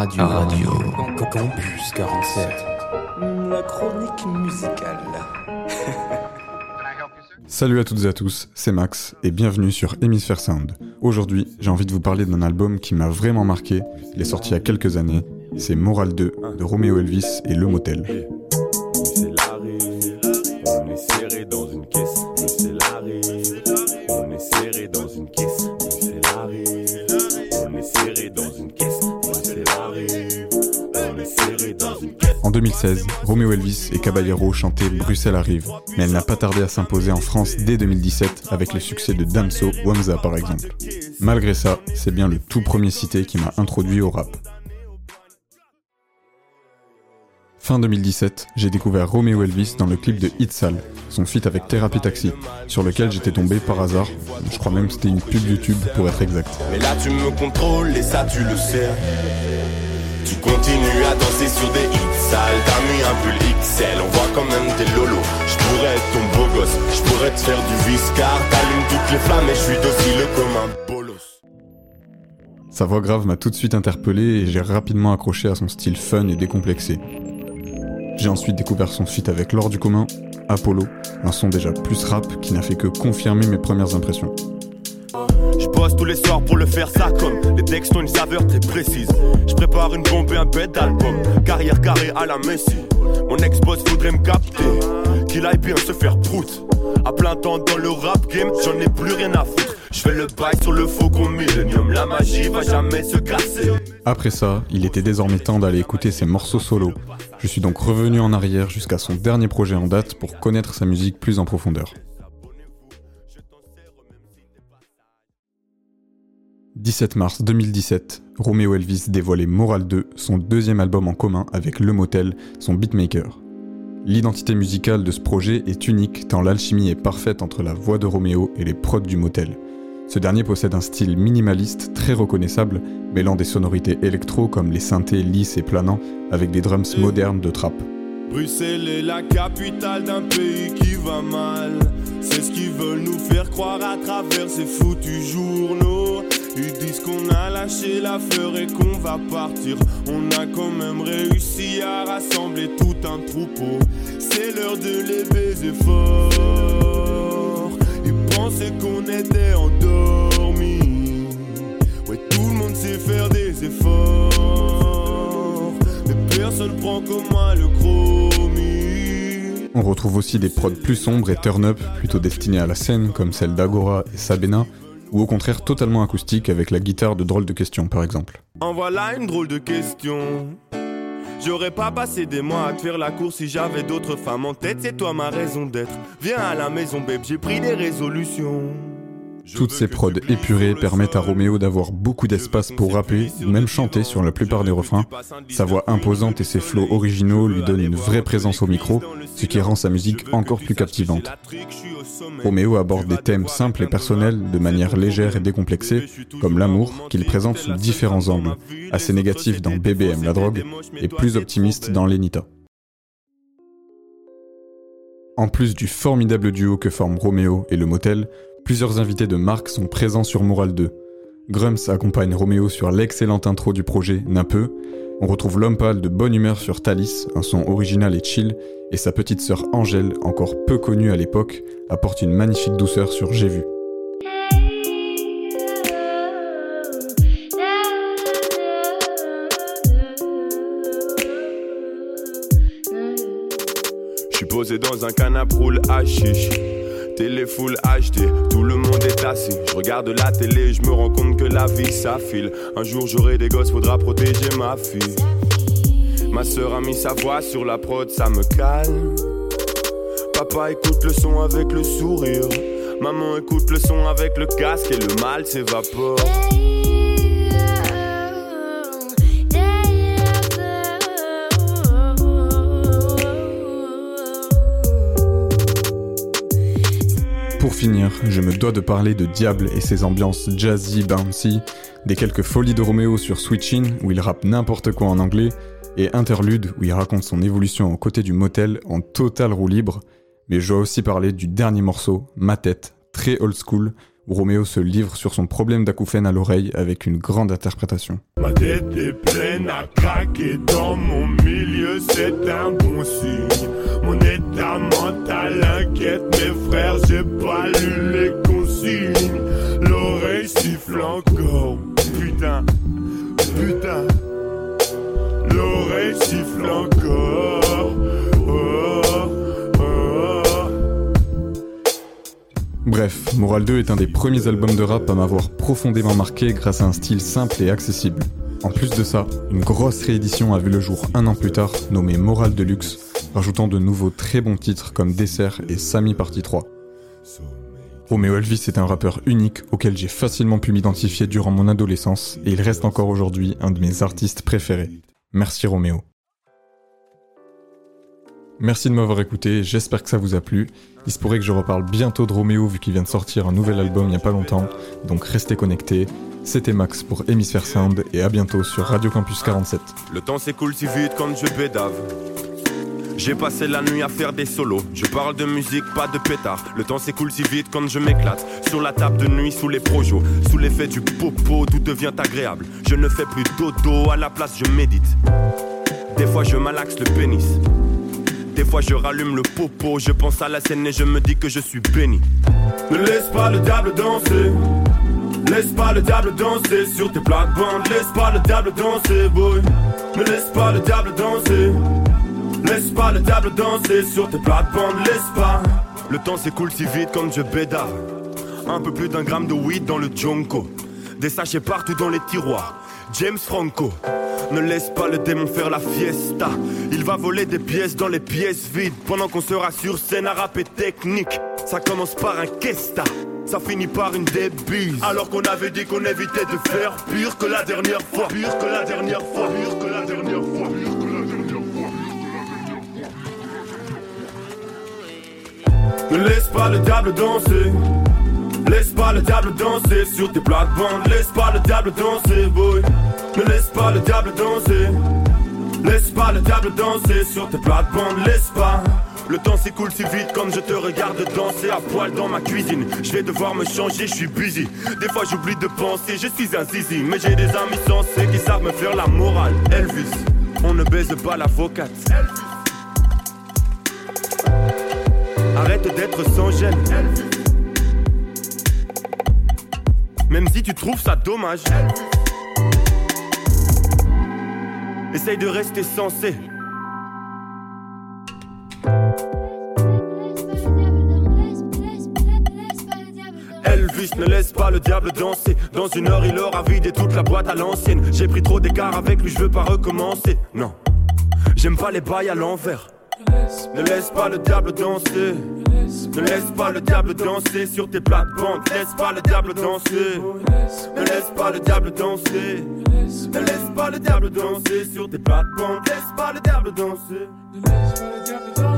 Radio. Radio. Campus 47. La chronique musicale. Salut à toutes et à tous, c'est Max et bienvenue sur Hemisphere Sound. Aujourd'hui, j'ai envie de vous parler d'un album qui m'a vraiment marqué. Il est sorti il y a quelques années. C'est Moral 2 de Romeo Elvis et Le Motel. C'est l'arrêt, on est serré dans une caisse. 2016, Romeo Elvis et Caballero chantaient Bruxelles arrive, mais elle n'a pas tardé à s'imposer en France dès 2017 avec le succès de Damso Wamza par exemple. Malgré ça, c'est bien le tout premier cité qui m'a introduit au rap. Fin 2017, j'ai découvert Romeo Elvis dans le clip de Hit Sal, son feat avec Therapy Taxi, sur lequel j'étais tombé par hasard. Je crois même que c'était une pub YouTube pour être exact. Mais là tu me contrôles et ça tu le sais. Tu continues à danser sur des hits sales. T'as mis un pull XL, on voit quand même tes lolos. Je pourrais être ton beau gosse, je pourrais te faire du viscar. T'allumes toutes les flammes et je suis docile comme un bolos. Sa voix grave m'a tout de suite interpellé et j'ai rapidement accroché à son style fun et décomplexé. J'ai ensuite découvert son feat avec Laure du commun, Apollo, un son déjà plus rap qui n'a fait que confirmer mes premières impressions. Je bosse tous les soirs pour le faire ça comme les textes ont une saveur très précise. Je prépare une bombe et un bête d'album. Carrière carrée à la Messi. Mon ex-boss voudrait me capter. Qu'il aille bien se faire prout. À plein temps dans le rap game, j'en ai plus rien à foutre. Je fais le bail sur le faucon Millennium. La magie va jamais se casser. Après ça, il était désormais temps d'aller écouter ses morceaux solo. Je suis donc revenu en arrière jusqu'à son dernier projet en date pour connaître sa musique plus en profondeur. 17 mars 2017, Romeo Elvis dévoilait Moral 2, son deuxième album en commun avec Le Motel, son beatmaker. L'identité musicale de ce projet est unique tant l'alchimie est parfaite entre la voix de Romeo et les prods du Motel. Ce dernier possède un style minimaliste très reconnaissable, mêlant des sonorités électro comme les synthés lisses et planants avec des drums modernes de trap. Bruxelles est la capitale d'un pays qui va mal. C'est ce qu'ils veulent nous faire croire à travers ces foutus journaux. Ils disent qu'on a lâché la fleur et qu'on va partir. On a quand même réussi à rassembler tout un troupeau. C'est l'heure de les baiser fort. Ils pensaient qu'on était endormis. Ouais, tout le monde sait faire des efforts. Mais personne prend comme moi le chromie. On retrouve aussi des prods plus sombres et turn-up, plutôt destinés à la scène, comme celle d'Agora et Sabena, ou au contraire totalement acoustiques avec la guitare de drôle de questions par exemple. En voilà une drôle de question. J'aurais pas passé des mois à te faire la course si j'avais d'autres femmes en tête, c'est toi ma raison d'être. Viens à la maison, babe, j'ai pris des résolutions. Toutes ces prods épurées permettent à Roméo d'avoir beaucoup d'espace pour rapper même chanter sur la plupart des refrains. Sa voix imposante et ses flots originaux lui donnent une vraie présence au micro, ce qui rend sa musique encore plus captivante. Roméo aborde des thèmes simples et personnels de manière légère et décomplexée, comme l'amour, qu'il présente sous différents angles, assez négatif dans BBM la drogue et plus optimiste dans Lenita. En plus du formidable duo que forment Roméo et le motel, plusieurs invités de marque sont présents sur Moral 2. Grumps accompagne Roméo sur l'excellente intro du projet Peu. On retrouve l'homme pâle de bonne humeur sur Thalys, un son original et chill, et sa petite sœur Angèle, encore peu connue à l'époque, apporte une magnifique douceur sur J'ai vu. Je suis posé dans un canapé roule. Télé full HD, tout le monde est assis. Je regarde la télé, je me rends compte que la vie s'affile. Un jour j'aurai des gosses, faudra protéger ma fille. Ma soeur a mis sa voix sur la prod, ça me calme. Papa écoute le son avec le sourire. Maman écoute le son avec le casque et le mal s'évapore. Finir, je me dois de parler de Diable et ses ambiances jazzy bouncy, des quelques folies de Roméo sur Switching où il rappe n'importe quoi en anglais, et Interlude où il raconte son évolution aux côtés du motel en total roue libre, mais je dois aussi parler du dernier morceau, Ma tête, très old school, Roméo se livre sur son problème d'acouphène à l'oreille avec une grande interprétation. Ma tête est pleine à craquer dans mon milieu, c'est un bon signe. L'oreille siffle encore, putain, putain. L'oreille siffle encore. Bref, Moral 2 est un des premiers albums de rap à m'avoir profondément marqué grâce à un style simple et accessible. En plus de ça, une grosse réédition a vu le jour un an plus tard, nommée Moral Deluxe, rajoutant de nouveaux très bons titres comme Dessert et Samy Partie 3. Romeo Elvis est un rappeur unique auquel j'ai facilement pu m'identifier durant mon adolescence et il reste encore aujourd'hui un de mes artistes préférés. Merci Roméo. Merci de m'avoir écouté, j'espère que ça vous a plu. Il se pourrait que je reparle bientôt de Roméo vu qu'il vient de sortir un nouvel album il n'y a pas longtemps, donc restez connectés. C'était Max pour Hémisphère Sound et à bientôt sur Radio Campus 47. Le temps s'écoule si vite. J'ai passé la nuit à faire des solos. Je parle de musique, pas de pétard. Le temps s'écoule si vite quand je m'éclate. Sur la table de nuit, sous les projos. Sous l'effet du popo, tout devient agréable. Je ne fais plus dodo, à la place je médite. Des fois je malaxe le pénis. Des fois je rallume le popo, je pense à la scène et je me dis que je suis béni. Ne laisse pas le diable danser. Laisse pas le diable danser sur tes plates-bandes. Laisse pas le diable danser, boy. Ne laisse pas le diable danser. Laisse pas le diable danser sur tes plates-bandes. Laisse pas. Le temps s'écoule si vite quand je bédave. Un peu plus d'un gramme de weed dans le jonko. Des sachets partout dans les tiroirs. James Franco. Ne laisse pas le démon faire la fiesta. Il va voler des pièces dans les pièces vides pendant qu'on sera sur scène à rapper technique. Ça commence par un kesta. Ça finit par une débile Alors qu'on avait dit qu'on évitait de faire pire que la dernière fois Pire que la dernière fois Pire que la dernière fois Ne laisse pas le diable danser Laisse pas le diable danser sur tes plates-bandes Laisse pas le diable danser boy Ne laisse pas le diable danser Laisse pas le diable danser sur tes plates-bandes Laisse pas le temps s'écoule si vite quand je te regarde danser à poil dans ma cuisine. Je vais devoir me changer, je suis busy. Des fois j'oublie de penser, je suis un zizi. Mais j'ai des amis sensés qui savent me faire la morale. Elvis, on ne baise pas l'avocate. Arrête d'être sans gêne. Même si tu trouves ça dommage. Essaye de rester sensé. Elvis ne laisse pas le diable danser. Dans une heure, il aura vidé toute la boîte à l'ancienne. J'ai pris trop d'écart avec lui, je veux pas recommencer. Non, j'aime pas les bails à l'envers. Ne laisse pas le diable danser. Ne laisse pas le diable danser sur tes plates-bandes. Laisse pas le diable danser. Ne laisse pas le diable danser. Ne laisse pas le diable danser sur tes plates-bandes. Laisse pas le diable danser. Ne laisse pas le diable danser.